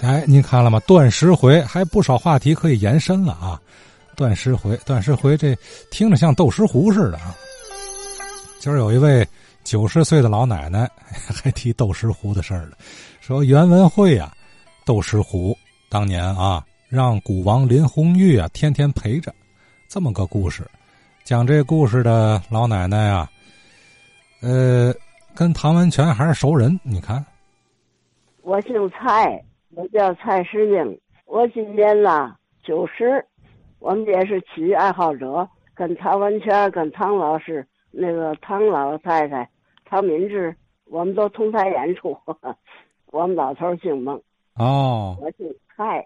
哎，您看了吗？断十回还不少话题可以延伸了啊！断十回，断十回，这听着像斗石壶似的啊。今儿有一位九十岁的老奶奶 还提斗石壶的事儿了，说袁文慧啊，斗石壶当年啊，让古王林红玉啊天天陪着，这么个故事。讲这故事的老奶奶啊，呃，跟唐文全还是熟人。你看，我姓蔡。我叫蔡世英，我今年呢九十，我们也是曲艺爱好者，跟唐文全、跟唐老师、那个唐老太太、唐敏志，我们都同台演出。我们老头姓孟，哦，我姓蔡，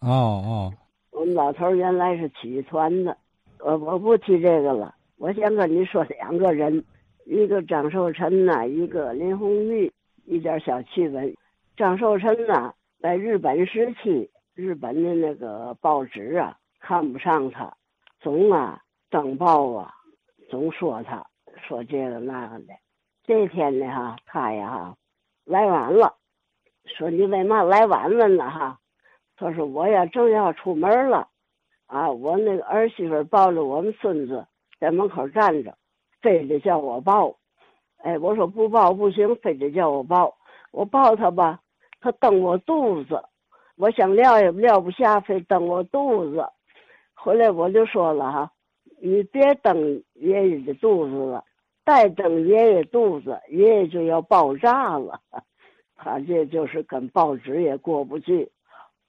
哦哦，我们老头原来是曲艺团的，我我不提这个了。我先跟你说两个人，一个张寿臣呐，一个林红玉，一点小趣闻。张寿臣呐。在日本时期，日本的那个报纸啊，看不上他，总啊登报啊，总说他，说这个那个的。这天呢哈，他呀哈来晚了，说你为嘛来晚了呢哈？他说我呀正要出门了，啊，我那个儿媳妇抱着我们孙子在门口站着，非得叫我抱。哎，我说不抱不行，非得叫我抱，我抱他吧。他蹬我肚子，我想撂也撂不下，非蹬我肚子。后来我就说了哈，你别蹬爷爷的肚子了，再蹬爷爷肚子，爷爷就要爆炸了。他这就是跟报纸也过不去。